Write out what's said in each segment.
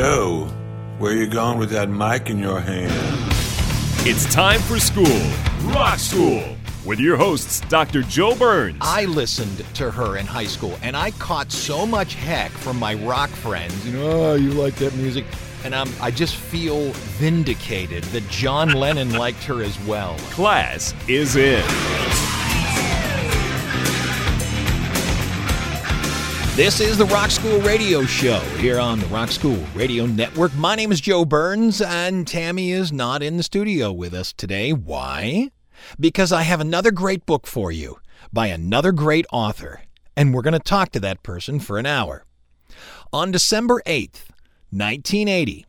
Hey Joe, where you going with that mic in your hand? It's time for school, Rock School, with your hosts, Dr. Joe Burns. I listened to her in high school and I caught so much heck from my rock friends. You know, oh, you like that music? And I'm, I just feel vindicated that John Lennon liked her as well. Class is in. This is the Rock School Radio Show here on the Rock School Radio Network. My name is Joe Burns, and Tammy is not in the studio with us today. Why? Because I have another great book for you by another great author, and we're going to talk to that person for an hour. On December 8th, 1980,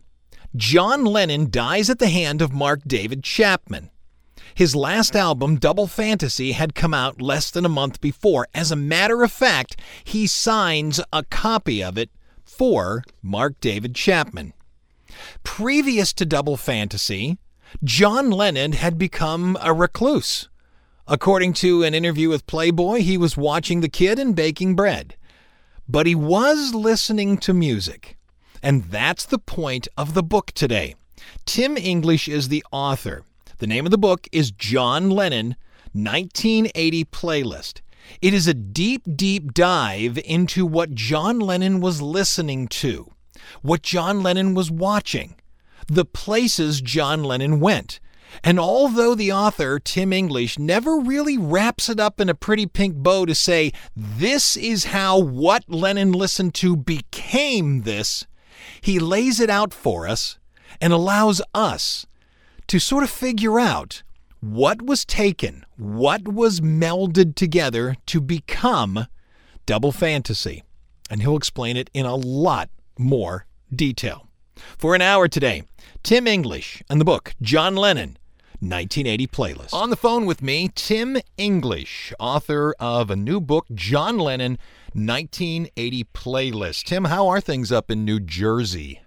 John Lennon dies at the hand of Mark David Chapman. His last album, Double Fantasy, had come out less than a month before. As a matter of fact, he signs a copy of it for Mark David Chapman. Previous to Double Fantasy, John Lennon had become a recluse. According to an interview with Playboy, he was watching the kid and baking bread. But he was listening to music. And that's the point of the book today. Tim English is the author. The name of the book is John Lennon 1980 Playlist. It is a deep, deep dive into what John Lennon was listening to, what John Lennon was watching, the places John Lennon went. And although the author, Tim English, never really wraps it up in a pretty pink bow to say, this is how what Lennon listened to became this, he lays it out for us and allows us to sort of figure out what was taken, what was melded together to become Double Fantasy. And he'll explain it in a lot more detail. For an hour today, Tim English and the book John Lennon 1980 playlist. On the phone with me, Tim English, author of a new book, John Lennon 1980 playlist. Tim, how are things up in New Jersey?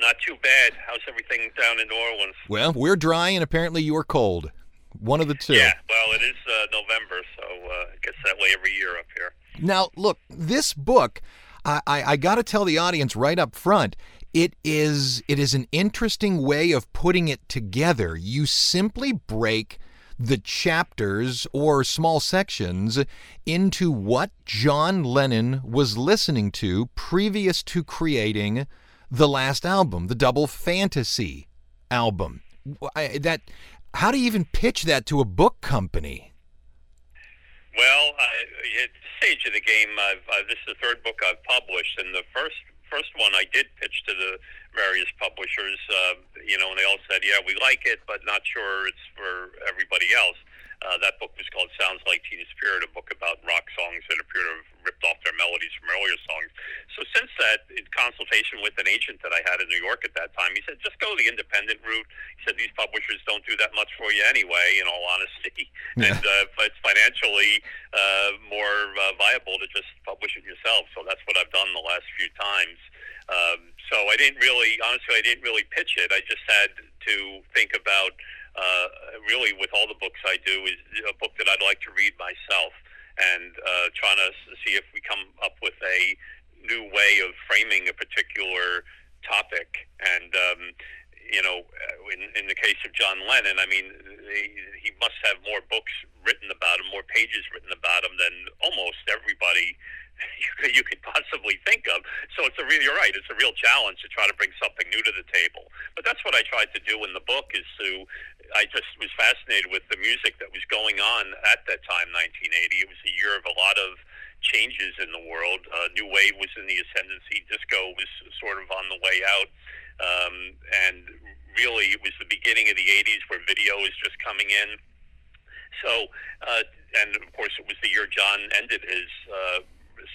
Not too bad. How's everything down in New Orleans? Well, we're dry, and apparently you're cold. One of the two. Yeah, well, it is uh, November, so uh, it gets that way every year up here. Now, look, this book, I, I, I got to tell the audience right up front, it is it is an interesting way of putting it together. You simply break the chapters or small sections into what John Lennon was listening to previous to creating the last album, the Double Fantasy album. I, that how do you even pitch that to a book company? Well, I, at the stage of the game, I've, uh, this is the third book I've published, and the first first one I did pitch to the various publishers. Uh, you know, and they all said, "Yeah, we like it, but not sure it's for everybody else." Uh, that book was called Sounds Like Teen Spirit, a book about rock songs that appear to have ripped off their melodies from earlier songs. So since that, in consultation with an agent that I had in New York at that time, he said, just go the independent route. He said, these publishers don't do that much for you anyway, in all honesty. Yeah. And uh, it's financially uh, more uh, viable to just publish it yourself. So that's what I've done the last few times. Um, so I didn't really, honestly, I didn't really pitch it. I just had to think about uh, really with all the books I do is a book that I'd like to read myself and uh, trying to see if we come up with a new way of framing a particular topic. And um, you know, in, in the case of John Lennon, I mean, he, he must have more books written about him, more pages written about him than almost everybody you could possibly think of. So it's a real, you're right, it's a real challenge to try to bring something new to the table. But that's what I tried to do in the book is to, I just was fascinated with the music that was going on at that time, 1980. It was a year of a lot of changes in the world. Uh, New Wave was in the ascendancy. Disco was sort of on the way out. Um, and really, it was the beginning of the 80s where video was just coming in So, uh, and of course, it was the year John ended his uh,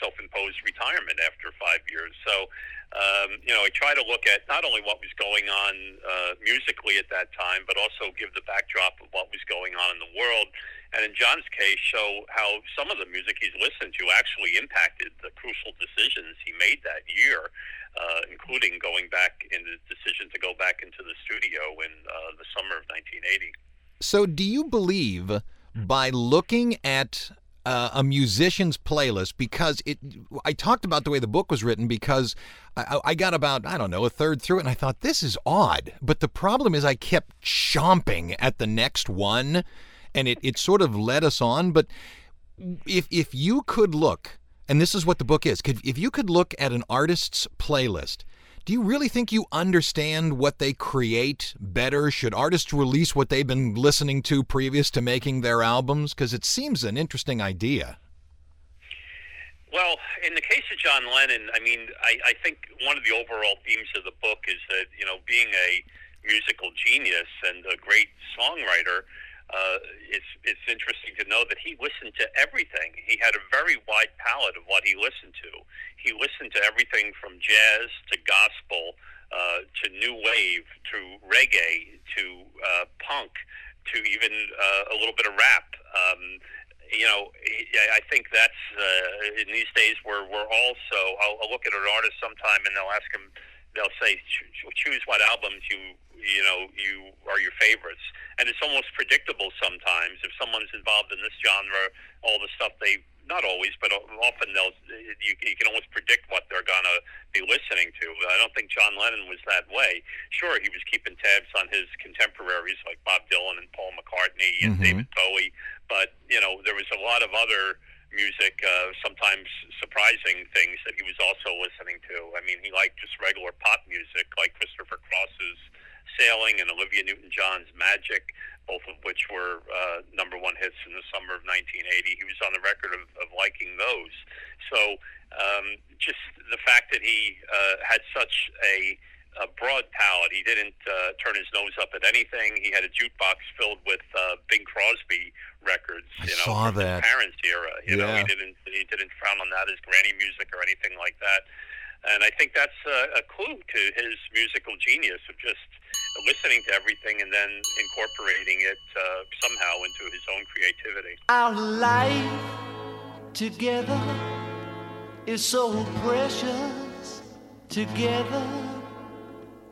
self-imposed retirement after five years. So, um, you know, I try to look at not only what was going on uh, musically at that time, but also give the backdrop of what was going on in the world. And in John's case, show how some of the music he's listened to actually impacted the crucial decisions he made that year, uh, including going back in the decision to go back into the studio in uh, the summer of 1980. So, do you believe by looking at uh, a musician's playlist because it I talked about the way the book was written because I, I, got about I don't know a third through it and I thought this is odd. But the problem is I kept chomping at the next one and it, it sort of led us on. But if if you could look and this is what the book is if you could look at an artist's playlist do you really think you understand what they create better? Should artists release what they've been listening to previous to making their albums? Because it seems an interesting idea. Well, in the case of John Lennon, I mean, I, I think one of the overall themes of the book is that, you know, being a musical genius and a great songwriter, uh, it's it's interesting to know that he listened to everything. He had a very wide palette of what he listened to. He listened to everything from jazz to gospel uh, to new wave to reggae to uh, punk to even uh, a little bit of rap. Um, you know, I think that's uh, in these days where we're also. I'll, I'll look at an artist sometime and they'll ask him. They'll say, choose what albums you you know you are your favorites, and it's almost predictable sometimes if someone's involved in this genre. All the stuff they not always, but often they'll you, you can almost predict what they're gonna be listening to. I don't think John Lennon was that way. Sure, he was keeping tabs on his contemporaries like Bob Dylan and Paul McCartney and mm-hmm. David Bowie, but you know there was a lot of other music, uh, sometimes surprising things that he was also listening to. I mean, he liked just regular pop music, like Christopher Cross's Sailing and Olivia Newton John's Magic, both of which were uh, number one hits in the summer of 1980. He was on the record of, of liking those. So um, just the fact that he uh, had such a, a broad palette, he didn't uh, turn his nose up at anything. He had a jukebox filled with uh, Bing Crosby records. I you know, saw from that. His parents' era. You yeah. know, he didn't he didn't frown on that as granny music or anything like that. And I think that's a, a clue to his musical genius of just listening to everything and then incorporating it uh, somehow into his own creativity. Our life together is so precious. Together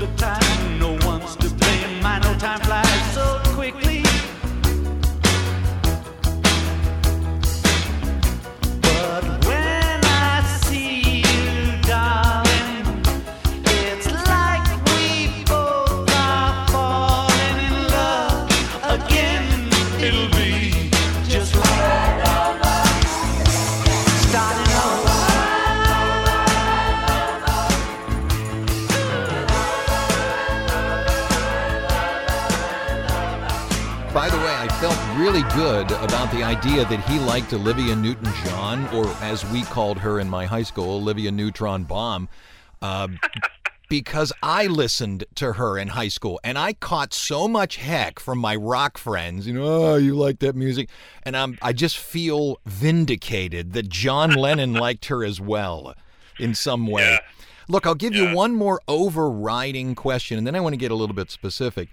took time. No one's to blame. My no time flies really good about the idea that he liked Olivia Newton John, or as we called her in my high school, Olivia Neutron Bomb, uh, because I listened to her in high school and I caught so much heck from my rock friends. You know, oh, you like that music. And I'm, I just feel vindicated that John Lennon liked her as well in some way. Yeah. Look, I'll give Yeah. you one more overriding question, and then I want to get a little bit specific.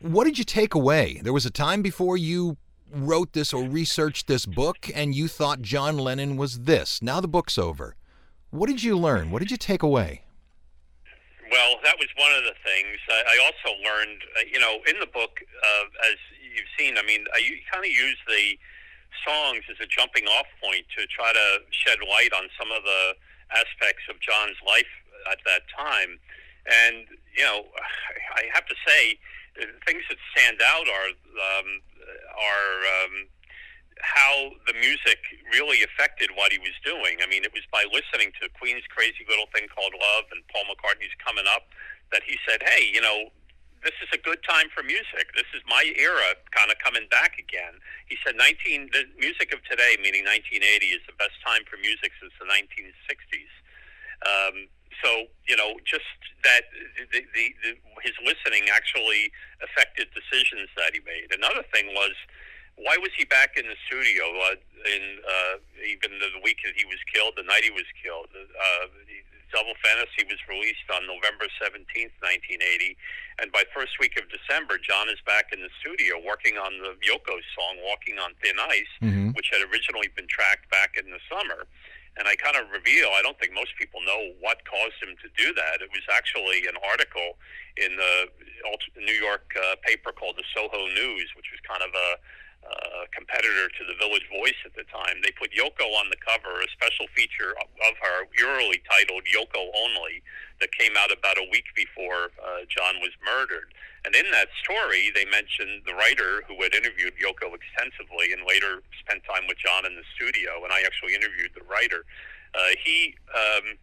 What did you take away? There was a time before you wrote this or researched this book and you thought John Lennon was this. Now the book's over. What did you learn? What did you take away? Well, that was one of the things. I, I also learned, uh, you know, in the book, uh, as you've seen, I mean, I kind of use the songs as a jumping off point to try to shed light on some of the aspects of John's life at that time. And, you know, I have to say, things that stand out are um, are um, how the music really affected what he was doing. I mean, it was by listening to Queen's "Crazy Little Thing Called Love" and Paul McCartney's "Coming Up" that he said, "Hey, you know." This is a good time for music. This is my era kind of coming back again. He said 19 the music of today, meaning 1980, is the best time for music since the 1960s. Um, so you know, just that the, the, the, his listening actually affected decisions that he made. Another thing was why was he back in the studio uh, in uh, even the week that he was killed, the night he was killed? Uh, Double Fantasy was released on November 17th, 1980, and by first week of December, John is back in the studio working on the Yoko song "Walking on Thin Ice," Mhm. which had originally been tracked back in the summer. And I kind of reveal, I don't think most people know what caused him to do that. It was actually an article in the New York uh, paper called the Soho News, which was kind of a uh, competitor to the Village Voice at the time. They put Yoko on the cover, a special feature of, her, eerily titled Yoko Only, that came out about a week before uh, John was murdered. And in that story, they mentioned the writer who had interviewed Yoko extensively and later spent time with John in the studio. And I actually interviewed the writer. Uh, he um,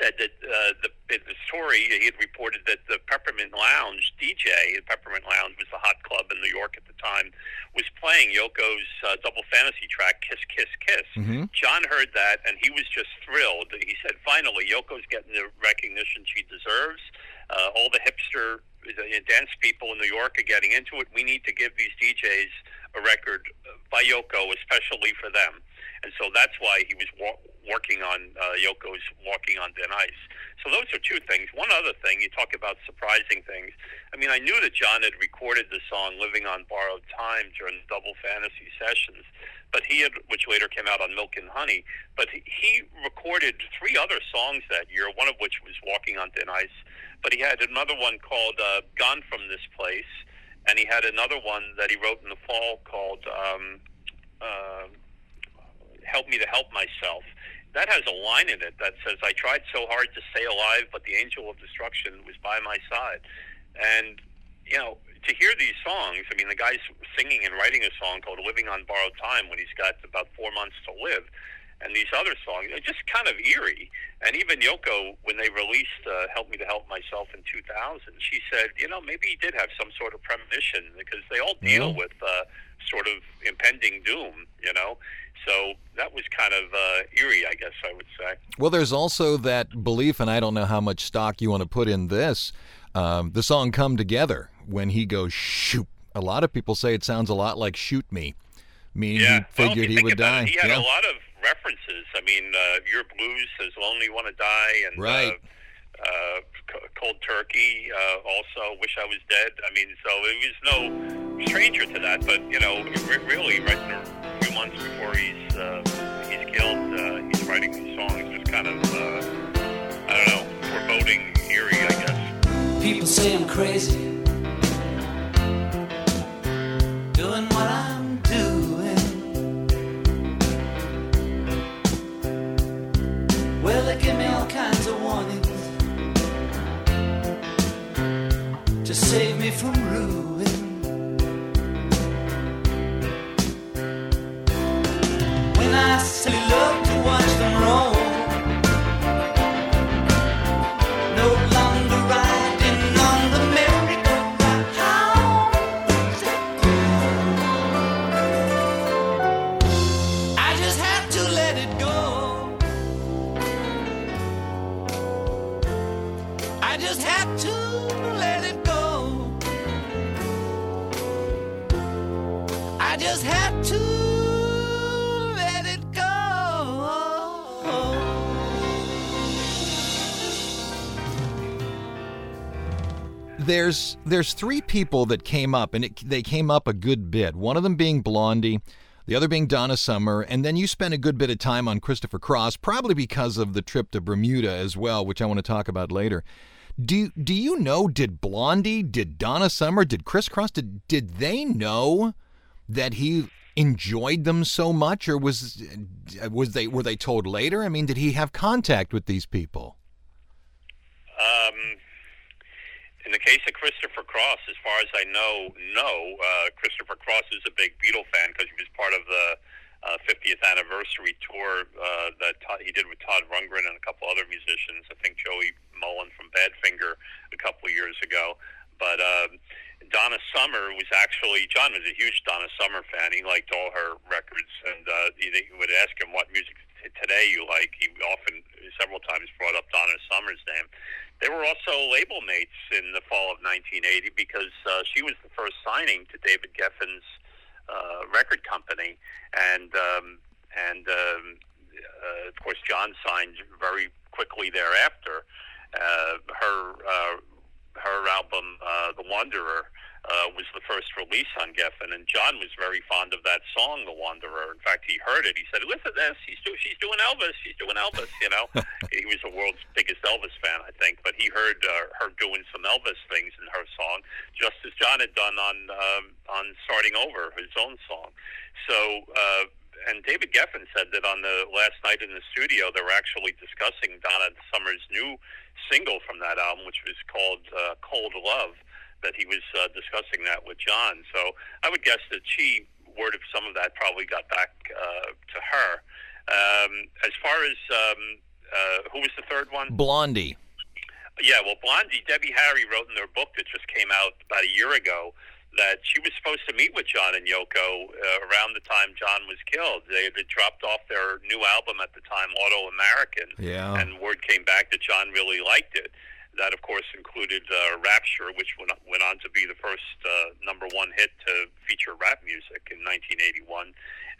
said that uh, the, in the story he had reported that the Peppermint Lounge DJ, the Peppermint Lounge was the hot club in New York at the time, was playing Yoko's uh, double fantasy track "Kiss Kiss Kiss." Mhm. John heard that and he was just thrilled. He said, "Finally, Yoko's getting the recognition she deserves. Uh, all the hipster uh, dance people in New York are getting into it. We need to give these DJs a record by Yoko, especially for them." And so that's why he was wa- working on uh, Yoko's Walking on Thin Ice. So those are two things. One other thing, you talk about surprising things. I mean, I knew that John had recorded the song Living on Borrowed Time during the Double Fantasy sessions, but he had, which later came out on Milk and Honey, but he, recorded three other songs that year, one of which was Walking on Thin Ice, but he had another one called uh, Gone From This Place, and he had another one that he wrote in the fall called um, uh, help me to help myself. That has a line in it that says, I tried so hard to stay alive, but the angel of destruction was by my side. And, you know, to hear these songs, I mean, the guy's singing and writing a song called Living on Borrowed Time when he's got about four months to live. And these other songs are just kind of eerie. And even Yoko, when they released uh, Help Me to Help Myself in 2000, she said, you know, maybe he did have some sort of premonition because they all deal Yeah. with uh, sort of impending doom, you know? So that was kind of uh, eerie, I guess I would say. Well, there's also that belief, and I don't know how much stock you want to put in this. Um, the song "Come Together" when he goes shoot. A lot of people say it sounds a lot like "Shoot Me," meaning Yeah, he figured you he would die. It, he had yeah. a lot of references. I mean, uh, Your Blues says Lonely Wanna Die, and Right. uh, uh, Cold Turkey uh, also Wish I Was Dead. I mean, so it was no stranger to that, but, you know, re- really, right few months before he's, uh, he's killed, uh, he's writing. Just kind of, uh, I don't know, foreboding, eerie, I guess. People say I'm crazy. Doing what I'm doing. Well, they give me all kinds of warnings to save me from ruin. I silly love There's there's three people that came up, and it, they came up a good bit. One of them being Blondie, the other being Donna Summer, and then you spent a good bit of time on Christopher Cross, probably because of the trip to Bermuda as well, which I want to talk about later. Do do you know? Did Blondie, did Donna Summer, did Chris Cross, did did they know that he enjoyed them so much, or was was they were they told later? I mean, did he have contact with these people? Um, in the case of Christopher Cross, as far as I know, no. Uh, Christopher Cross is a big Beatle fan because he was part of the uh, 50th anniversary tour uh, that Todd, he did with Todd Rundgren and a couple other musicians. I think Joey Molland from Badfinger a couple years ago. But um, Donna Summer was actually John was a huge Donna Summer fan. He liked all her records, and uh, he, he would ask him what music t- today you like. He often, several times, brought up Donna Summer's name. They were also label mates in the fall of 1980 because uh, she was the first signing to David Geffen's uh, record company, and um, and um, uh, of course John signed very quickly thereafter. Uh, her uh, her album uh, The Wanderer uh, was the first release on Geffen, and John was very fond of that song, The Wanderer. In fact, he heard it. He said, "Listen to this. He's do- she's doing Elvis. She's doing Elvis." You know, he was the world's biggest Elvis fan, I think. But he heard uh, her doing some Elvis things in her song, just as John had done on um, on Starting Over, his own song. So. Uh, and David Geffen said that on the last night in the studio, they were actually discussing Donna Summer's new single from that album, which was called uh, "Cold Love." That he was uh, discussing that with John. So I would guess that she word of some of that probably got back uh, to her. Um, as far as um, uh, who was the third one? Blondie. Yeah, well, Blondie, Debbie Harry wrote in their book that just came out about a year ago that she was supposed to meet with John and Yoko uh, around the time John was killed. They had dropped off their new album at the time, Autoamerican, Yeah. and word came back that John really liked it. That, of course, included uh, Rapture, which went, went on to be the first uh, number one hit to feature rap music in 1981,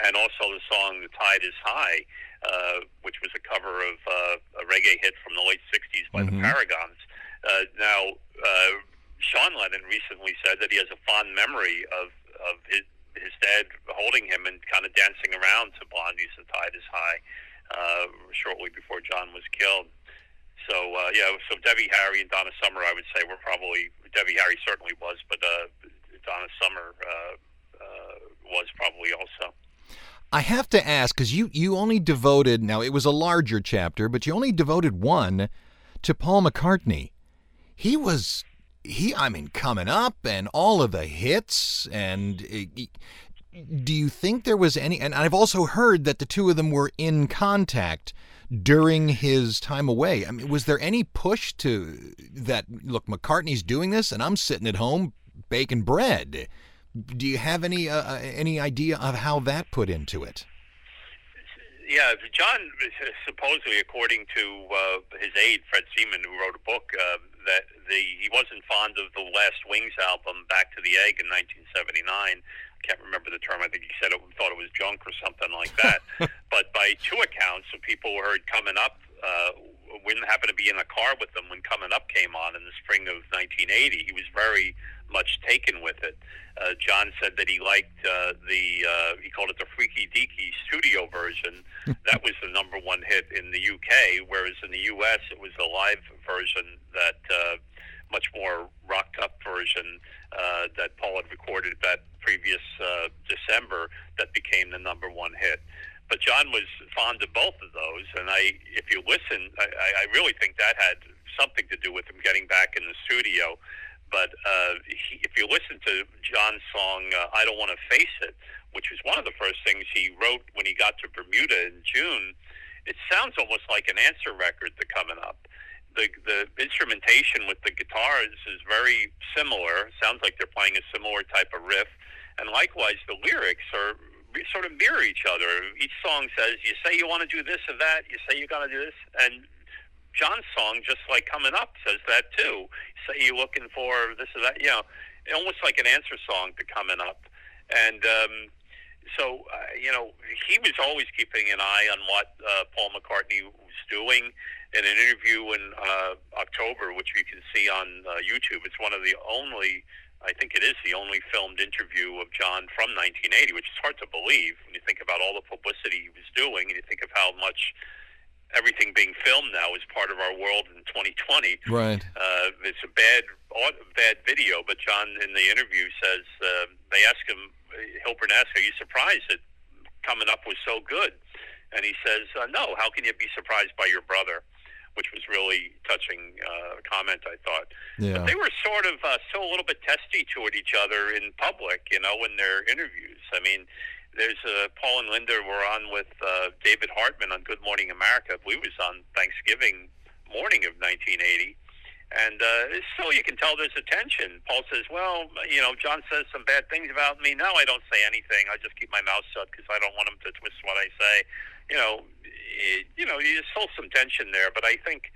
and also the song "The Tide Is High," uh, which was a cover of uh, a reggae hit from the late '60s by the Paragons. Uh, now, uh, Sean Lennon recently said that he has a fond memory of of his his dad holding him and kind of dancing around to Blondie's "The Tide Is High" uh, shortly before John was killed. So uh, yeah, so Debbie Harry and Donna Summer, I would say, were probably Debbie Harry certainly was, but uh, Donna Summer uh, uh, was probably also. I have to ask because you you only devoted now it was a larger chapter, but you only devoted one to Paul McCartney. He was he I mean coming up and all of the hits and uh, do you think there was any and I've also heard that the two of them were in contact during his time away. I mean was there any push to that look McCartney's doing this and I'm sitting at home baking bread? Do you have any uh, uh, any idea of how that put into it? Yeah, John supposedly, according to uh, his aide Fred Seaman, who wrote a book, uh, that the he wasn't fond of the Last Wings album, Back to the Egg, in 1979. Can't remember the term. I think he said it thought it was junk or something like that. but by two accounts of people who heard coming up, uh, when happened to be in a car with them when coming up came on in the spring of 1980, he was very much taken with it. Uh, John said that he liked uh, the uh, he called it the Freaky Deaky studio version. that was the number one hit in the UK, whereas in the US it was the live version that uh, much more rocked up version uh, that Paul had recorded that previous uh, December that became the number one hit. But John was fond of both of those, and I, if you listen, I, I really think that had something to do with him getting back in the studio. But uh, he, if you listen to John's song uh, "I Don't Want to Face It," which was one of the first things he wrote when he got to Bermuda in June, it sounds almost like an answer record to "Coming Up." The the instrumentation with the guitars is very similar. Sounds like they're playing a similar type of riff, and likewise the lyrics are sort of mirror each other. Each song says, "You say you want to do this or that. You say you're going to do this," and John's song, just like coming up, says that too. Say you're looking for this or that, you know, almost like an answer song to coming up. And um, so, uh, you know, he was always keeping an eye on what uh, Paul McCartney was doing. In an interview in uh, October, which you can see on uh, YouTube, it's one of the only, I think it is the only filmed interview of John from 1980, which is hard to believe when you think about all the publicity he was doing and you think of how much everything being filmed now is part of our world in 2020. Right. Uh, it's a bad, bad video, but John in the interview says uh, they ask him, Hilbert asks, "Are you surprised that coming up was so good?" And he says, uh, "No. How can you be surprised by your brother?" Which was really touching uh, comment. I thought. Yeah. But they were sort of uh, still a little bit testy toward each other in public, you know, in their interviews. I mean, there's uh, Paul and Linda were on with uh, David Hartman on Good Morning America. It was on Thanksgiving morning of 1980. And uh, so you can tell there's a tension. Paul says, "Well, you know, John says some bad things about me. No, I don't say anything. I just keep my mouth shut because I don't want him to twist what I say." You know, it, you know, there's still some tension there. But I think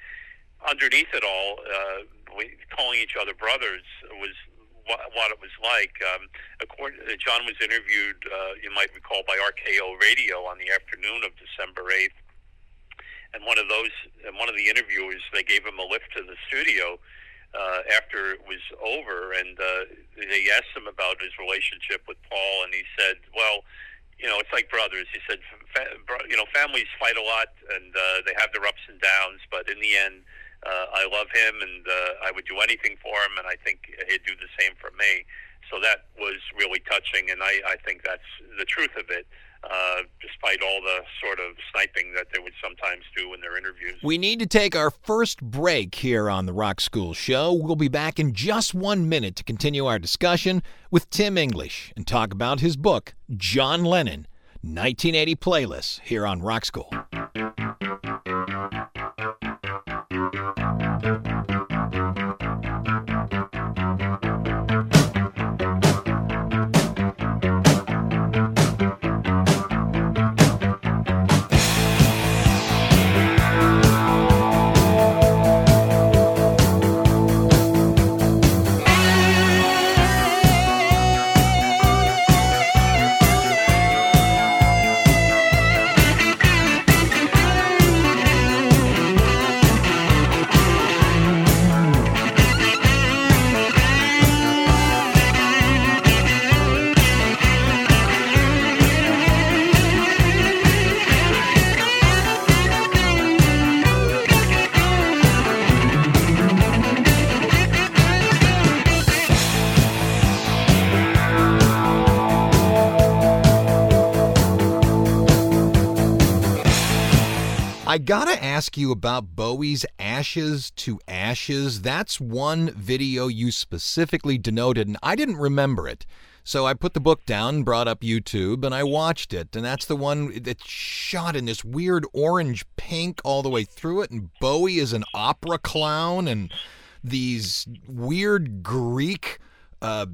underneath it all, uh, we, calling each other brothers was what, what it was like. Um, according, uh, John was interviewed, uh, you might recall, by RKO Radio on the afternoon of December 8th. And one of those, and one of the interviewers, they gave him a lift to the studio uh, after it was over, and uh, they asked him about his relationship with Paul, and he said, "Well, you know, it's like brothers." He said, "You know, families fight a lot, and uh, they have their ups and downs, but in the end, uh, I love him, and uh, I would do anything for him, and I think he'd do the same for me." So that was really touching, and I, I think that's the truth of it. Uh, despite all the sort of sniping that they would sometimes do in their interviews. We need to take our first break here on the Rock School Show. We'll be back in just one minute to continue our discussion with Tim English and talk about his book, John Lennon 1980 Playlists, here on Rock School. I gotta ask you about Bowie's Ashes to Ashes. That's one video you specifically denoted, and I didn't remember it. So I put the book down, brought up YouTube, and I watched it. And that's the one that's shot in this weird orange pink all the way through it. And Bowie is an opera clown, and these weird Greek uh,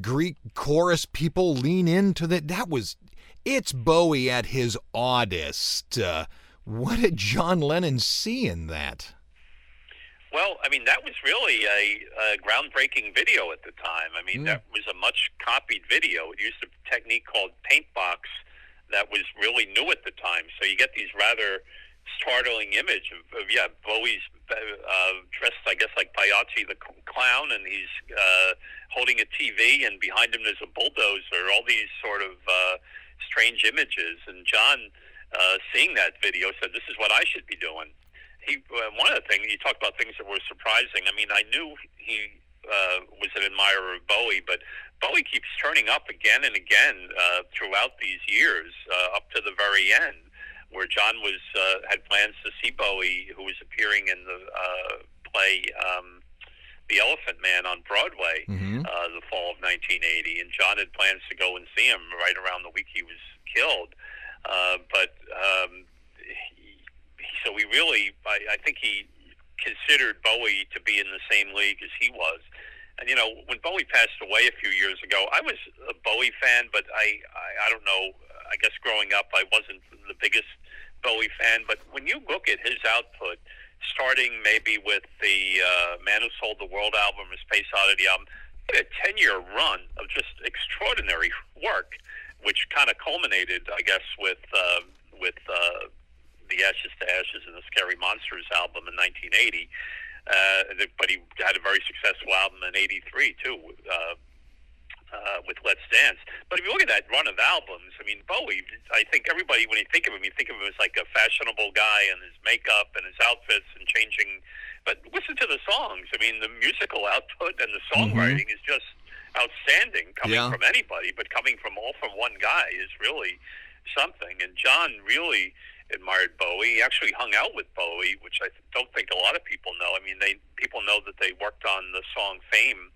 Greek chorus people lean into that. That was it's Bowie at his oddest. Uh, what did John Lennon see in that? Well, I mean, that was really a, a groundbreaking video at the time. I mean, Mm. that was a much copied video. It used a technique called Paintbox that was really new at the time. So you get these rather startling image of, of yeah, Bowie's uh, dressed, I guess, like Pagliacci the clown, and he's uh, holding a TV, and behind him there's a bulldozer. All these sort of uh, strange images, and John, uh, seeing that video, said, "This is what I should be doing." He uh, one of the things you talked about things that were surprising. I mean, I knew he uh, was an admirer of Bowie, but Bowie keeps turning up again and again uh, throughout these years, uh, up to the very end, where John was uh, had plans to see Bowie, who was appearing in the uh, play um, The Elephant Man on Broadway, Mhm. uh, the fall of 1980, and John had plans to go and see him right around the week he was killed. Uh, but um, he, so he really, I, I think he considered Bowie to be in the same league as he was. And you know, when Bowie passed away a few years ago, I was a Bowie fan, but I, I, I don't know. I guess growing up, I wasn't the biggest Bowie fan. But when you look at his output, starting maybe with the uh, Man Who Sold the World album, his Space Oddity album, a ten-year run of just extraordinary work, which kind of culminated, I guess, with uh, with uh, the Ashes to Ashes and the Scary Monsters album in 1980. Uh, but he had a very successful album in '83 too, uh, uh, with Let's Dance. But if you look at that run of albums, I mean, Bowie. I think everybody, when you think of him, you think of him as like a fashionable guy and his makeup and his outfits and changing. But listen to the songs. I mean, the musical output and the songwriting is just outstanding coming Yeah. from anybody, but coming from all from one guy is really something. And John really, admired Bowie. He actually hung out with Bowie, which I don't think a lot of people know. I mean, they people know that they worked on the song "Fame,"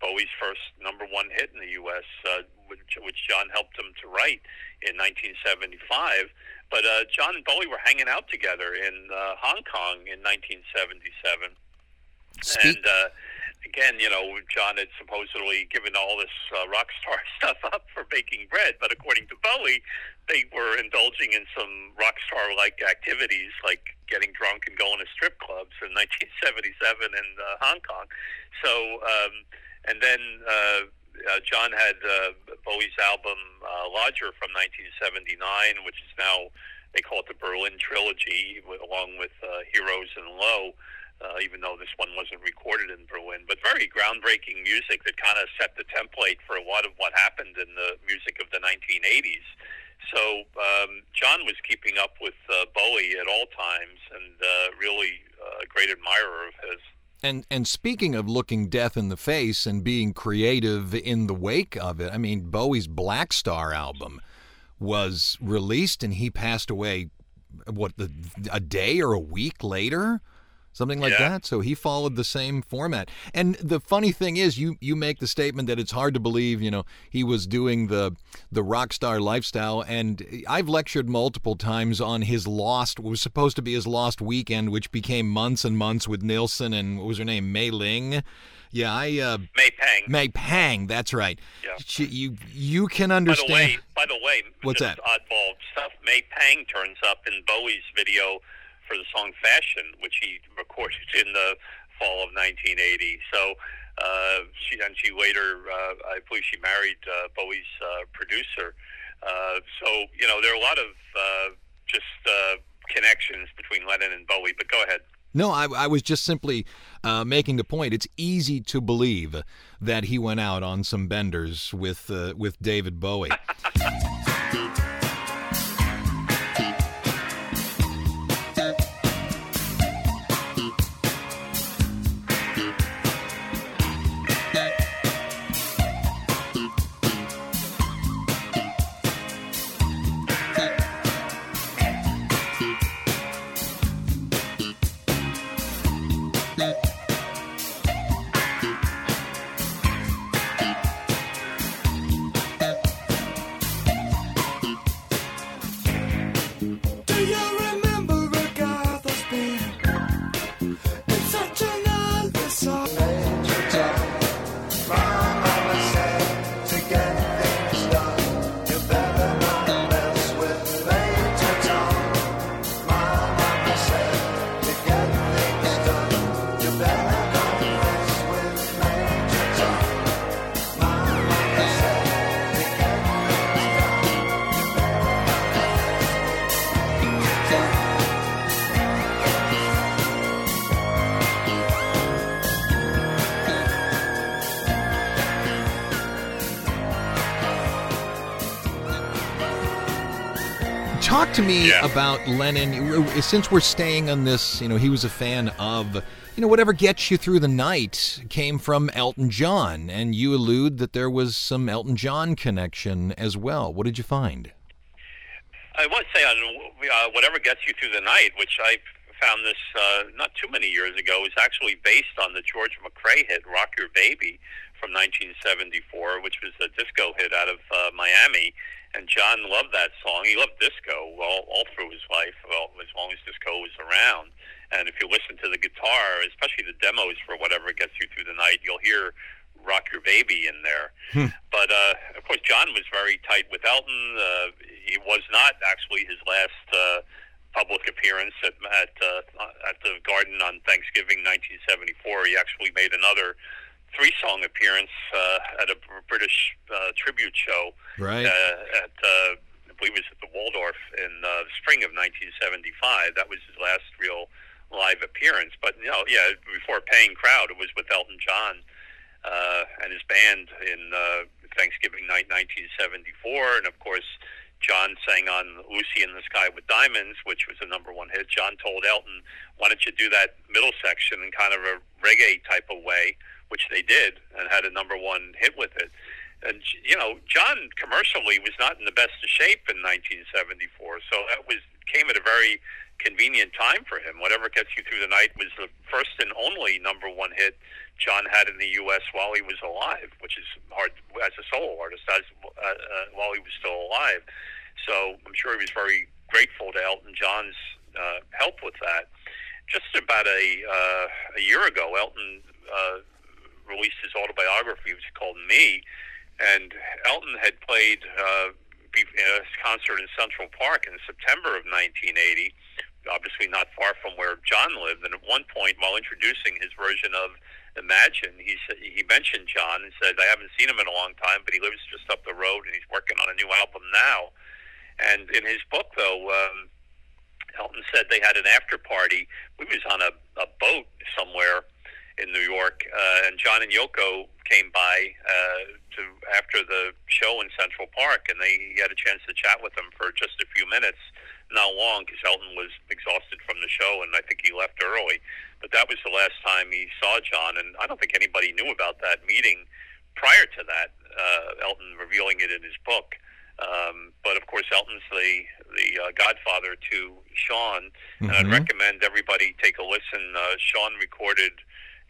Bowie's first number one hit in the U.S., uh, which, which John helped him to write in 1975. But uh, John and Bowie were hanging out together in uh, Hong Kong in 1977. Speak- and uh, again, you know, John had supposedly given all this uh, rock star stuff up for baking bread, but according to Bowie, they were indulging in some rock star like activities like getting drunk and going to strip clubs in 1977 in uh, Hong Kong. So, um, and then uh, uh, John had uh, Bowie's album uh, Lodger from 1979, which is now they call it the Berlin Trilogy, along with uh, Heroes and Low. Uh, even though this one wasn't recorded in Berlin, but very groundbreaking music that kind of set the template for a lot of what happened in the music of the 1980s. So um, John was keeping up with uh, Bowie at all times, and uh, really uh, a great admirer of his. And and speaking of looking death in the face and being creative in the wake of it, I mean Bowie's Blackstar album was released and he passed away what the a day or a week later something like Yeah. that so he followed the same format and the funny thing is you you make the statement that it's hard to believe you know he was doing the the rock star lifestyle and I've lectured multiple times on his lost what was supposed to be his lost weekend which became months and months with Nilsson and what was her name Mei Ling yeah I uh May Pang. May Pang that's right Yeah. She, you you can understand. By the way, by the way, What's that? Oddball stuff. May Pang turns up in Bowie's video for the song "Fashion," which he recorded in the fall of 1980. So uh, she and she later, uh, I believe, she married uh, Bowie's uh, producer. Uh, so you know, there are a lot of uh, just uh, connections between Lennon and Bowie. But go ahead. No, I, I was just simply uh, making the point. It's easy to believe that he went out on some benders with uh, with David Bowie. that to me Yeah. about Lennon. Since we're staying on this, you know, he was a fan of, you know, whatever gets you through the night came from Elton John, and you allude that there was some Elton John connection as well. What did you find? I want to say on uh, whatever gets you through the night, which I found this uh, not too many years ago, is actually based on the George McCrae hit "Rock Your Baby" from 1974, which was a disco hit out of uh, Miami. And John loved that song. He loved disco all, all through his life, well, as long as disco was around. And if you listen to the guitar, especially the demos for whatever gets you through the night, you'll hear "Rock Your Baby" in there. But uh, of course, John was very tight with Elton. Uh, he was not actually his last uh, public appearance at at, uh, at the Garden on Thanksgiving 1974. He actually made another three-song appearance uh, at a British uh, tribute show Right. uh, at uh, I believe it was at the Waldorf in uh, the spring of 1975. That was his last real live appearance. But you know, yeah, before paying crowd, it was with Elton John uh, and his band in uh, Thanksgiving night 1974, and of course. John sang on Lucy in the Sky with Diamonds, which was a number one hit. John told Elton, why don't you do that middle section in kind of a reggae type of way, which they did and had a number one hit with it. And, you know, John commercially was not in the best of shape in 1974, so that was came at a very convenient time for him. Whatever gets you through the night was the first and only number one hit John had in the U.S. while he was alive, which is hard as a solo artist as uh, uh, while he was still alive. So I'm sure he was very grateful to Elton John's uh, help with that. Just about a uh, a year ago, Elton uh, released his autobiography. It was called Me, and Elton had played uh, a concert in Central Park in September of 1980 obviously not far from where John lived. And at one point, while introducing his version of Imagine, he said, he mentioned John and said, "I haven't seen him in a long time, but he lives just up the road and he's working on a new album now." And in his book, though, um, Elton said they had an after party. We was on a, a boat somewhere in New York, uh, and John and Yoko came by uh, to after the show in Central Park, and they had a chance to chat with them for just a few minutes not long because Elton was exhausted from the show, and I think he left early. But that was the last time he saw John, and I don't think anybody knew about that meeting prior to that. Uh, Elton revealing it in his book. Um, but of course, Elton's the the uh, godfather to Sean, mm-hmm. and I'd mm-hmm. recommend everybody take a listen. Uh, Sean recorded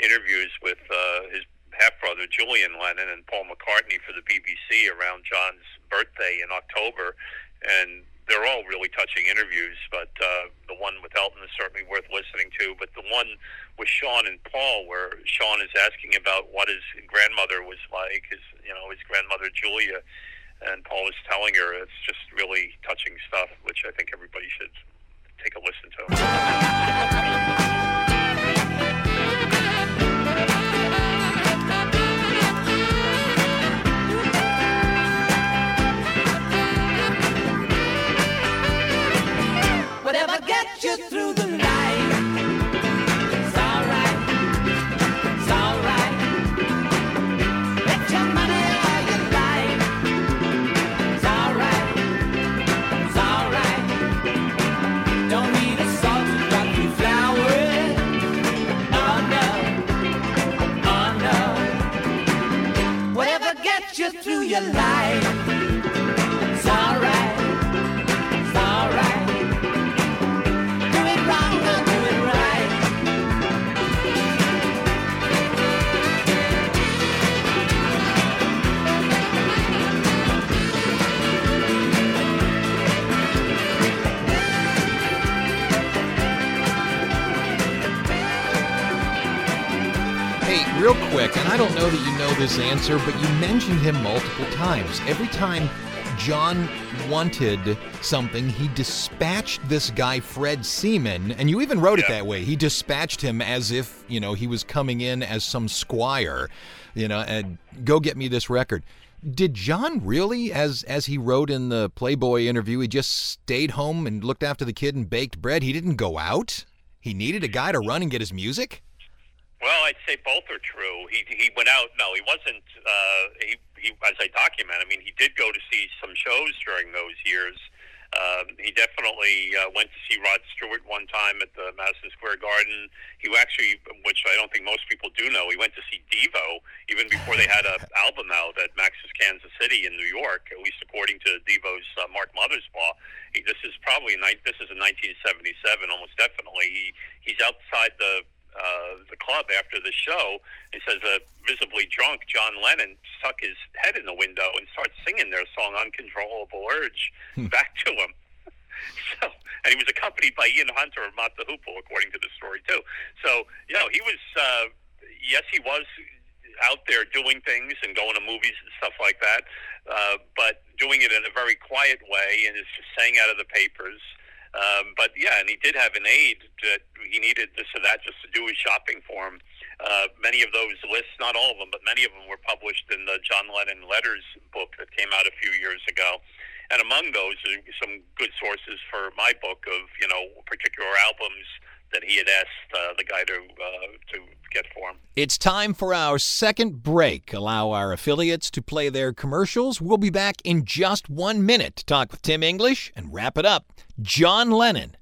interviews with uh, his half brother Julian Lennon and Paul McCartney for the BBC around John's birthday in October, and they're all really touching interviews, but uh, the one with Elton is certainly worth listening to. But the one with Sean and Paul, where Sean is asking about what his grandmother was like, his you know his grandmother Julia, and Paul is telling her, it's just really touching stuff, which I think everybody should take a listen to. You through real quick, and I don't know that you know this answer, but you mentioned him multiple times. Every time John wanted something, he dispatched this guy, Fred Seaman, and you even wrote yeah. it that way. He dispatched him as if, you know, he was coming in as some squire, you know, and go get me this record. Did John really, as as he wrote in the Playboy interview, he just stayed home and looked after the kid and baked bread? He didn't go out? He needed a guy to run and get his music? Well, I'd say both are true. He he went out. No, he wasn't. Uh, he he as I document. I mean, he did go to see some shows during those years. Um, he definitely uh, went to see Rod Stewart one time at the Madison Square Garden. He actually, which I don't think most people do know, he went to see Devo even before they had an album out at Max's Kansas City in New York. At least according to Devo's uh, Mark Mothersbaugh. He, this is probably this is in 1977, almost definitely. He he's outside the uh, the club after the show. He says a visibly drunk John Lennon stuck his head in the window and starts singing their song "Uncontrollable Urge" hmm. back to him. so, and he was accompanied by Ian Hunter of Mott the Hoople, according to the story too. So, you know, he was. Uh, yes, he was out there doing things and going to movies and stuff like that, uh, but doing it in a very quiet way and is just staying out of the papers. Um, but yeah, and he did have an aide that he needed this or that just to do his shopping for him. Uh, many of those lists, not all of them, but many of them were published in the John Lennon Letters book that came out a few years ago. And among those are some good sources for my book of, you know, particular albums that he had asked uh, the guy to uh, to get for him. It's time for our second break. Allow our affiliates to play their commercials. We'll be back in just one minute to talk with Tim English and wrap it up. John Lennon,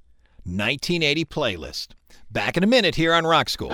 1980 playlist. Back in a minute here on Rock School.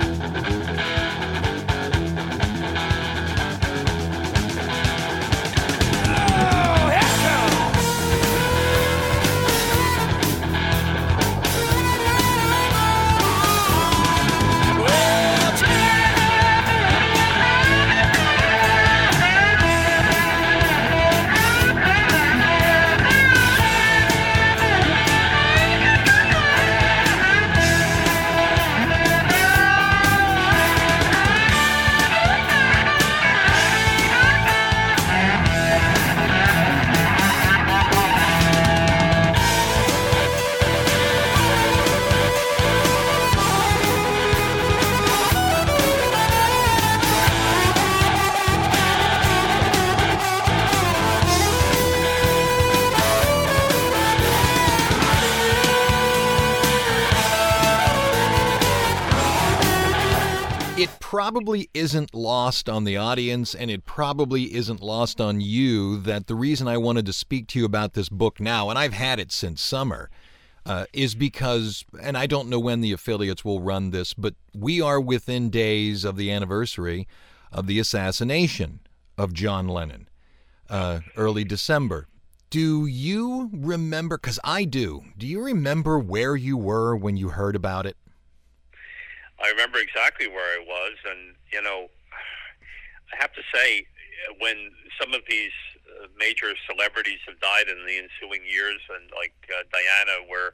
Probably isn't lost on the audience, and it probably isn't lost on you that the reason I wanted to speak to you about this book now, and I've had it since summer, uh, is because, and I don't know when the affiliates will run this, but we are within days of the anniversary of the assassination of John Lennon, uh, early December. Do you remember? Because I do. Do you remember where you were when you heard about it? I remember exactly where I was, and you know, I have to say, when some of these uh, major celebrities have died in the ensuing years, and like uh, Diana, where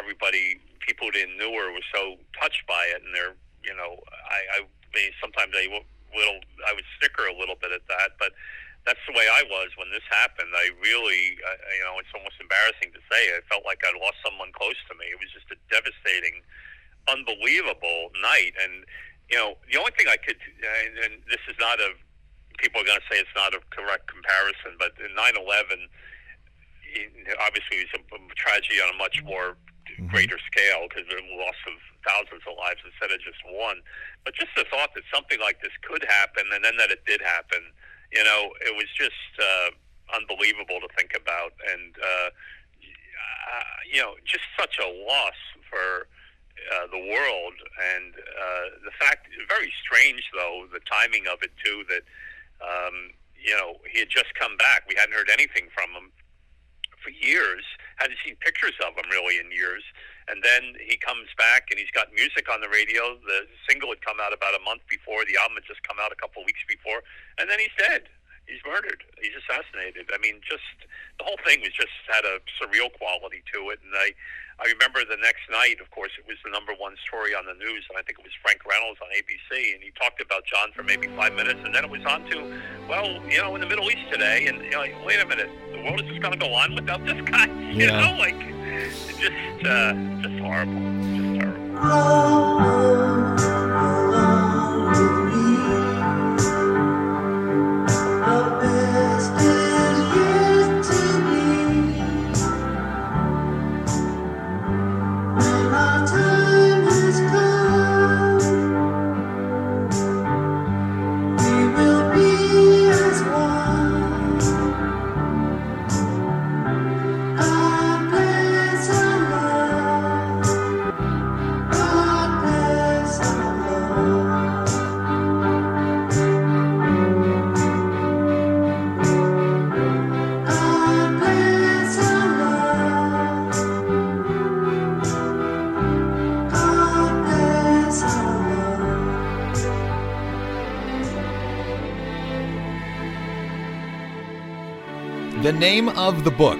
everybody, people who didn't know her, was so touched by it, and they're, you know, I, I mean, sometimes I will, little, I would snicker a little bit at that, but that's the way I was when this happened. I really, uh, you know, it's almost embarrassing to say. I felt like I lost someone close to me. It was just a devastating unbelievable night. And you know, the only thing I could, and, and this is not a, people are going to say it's not a correct comparison, but in 9/11, obviously it was a, tragedy on a much more greater scale because the loss of thousands of lives instead of just one. But just the thought that something like this could happen, and then that it did happen, you know, it was just uh, unbelievable to think about, and uh, uh, you know, just such a loss for uh, the world. And uh, the fact, very strange though, the timing of it too. That um, you know he had just come back. We hadn't heard anything from him for years. Hadn't seen pictures of him really in years. And then he comes back and he's got music on the radio. The single had come out about a month before. The album had just come out a couple weeks before. And then he's dead. He's murdered. He's assassinated. I mean, just the whole thing was just had a surreal quality to it. And I, I remember the next night, of course, it was the number one story on the news, and I think it was Frank Reynolds on ABC, and he talked about John for maybe five minutes, and then it was on to, well, you know, in the Middle East today, and you know, like, wait a minute, the world is just going to go on without this guy, you Yeah. know, like just, uh, just horrible, just terrible. Name of the book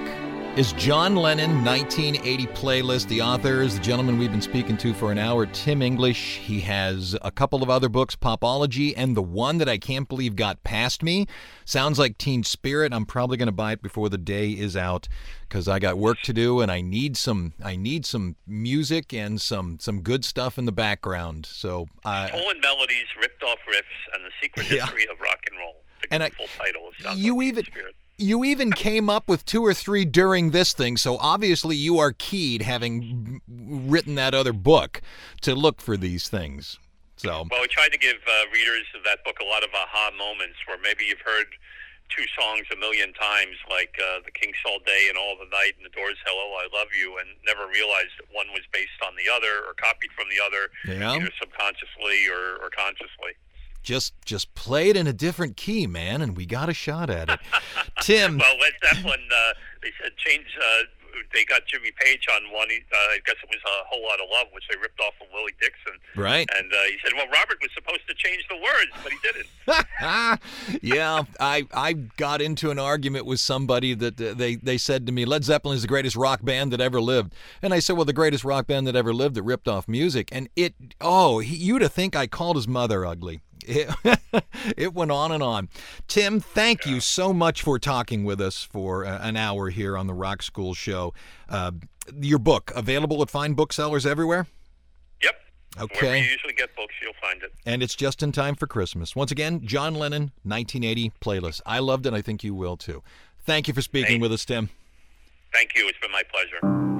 is John Lennon 1980 Playlist. The author is the gentleman we've been speaking to for an hour, Tim English. He has a couple of other books, Popology, and the one that I can't believe got past me. Sounds like Teen Spirit. I'm probably going to buy it before the day is out because I got work to do and I need some I need some music and some some good stuff in the background. So uh, Stolen melodies, ripped off riffs, and the secret Yeah. history of rock and roll. The And I- title is you even Spirit. You even came up with two or three during this thing, so obviously you are keyed, having written that other book, to look for these things. So Well, we tried to give uh, readers of that book a lot of aha moments where maybe you've heard two songs a million times, like uh, The Kinks' All Day and All the Night and The Doors' Hello, I Love You, and never realized that one was based on the other or copied from the other, Yeah. either subconsciously or, or consciously. Just just play it in a different key, man, and we got a shot at it. Tim, Well, Led Zeppelin, uh, they said change. Uh, they got Jimmy Page on one. He, uh, I guess it was a whole lot of love, which they ripped off from Willie Dixon. right? And uh, he said, "Well, Robert was supposed to change the words, but he didn't." yeah, I I got into an argument with somebody that uh, they they said to me, Led Zeppelin is the greatest rock band that ever lived, and I said, well, the greatest rock band that ever lived that ripped off music, and it oh, he, you'd have think I called his mother ugly. It, it went on and on. Tim, thank you so much for talking with us for uh, an hour here on the Rock School Show. Uh, your book available at fine booksellers everywhere, Yep. Wherever Okay. you usually get books, you'll find it. and it's just in time for Christmas. Once again, John Lennon 1980 playlist. I loved it. I think you will too. Thank you for speaking with us, Tim. Thank you. It's been my pleasure.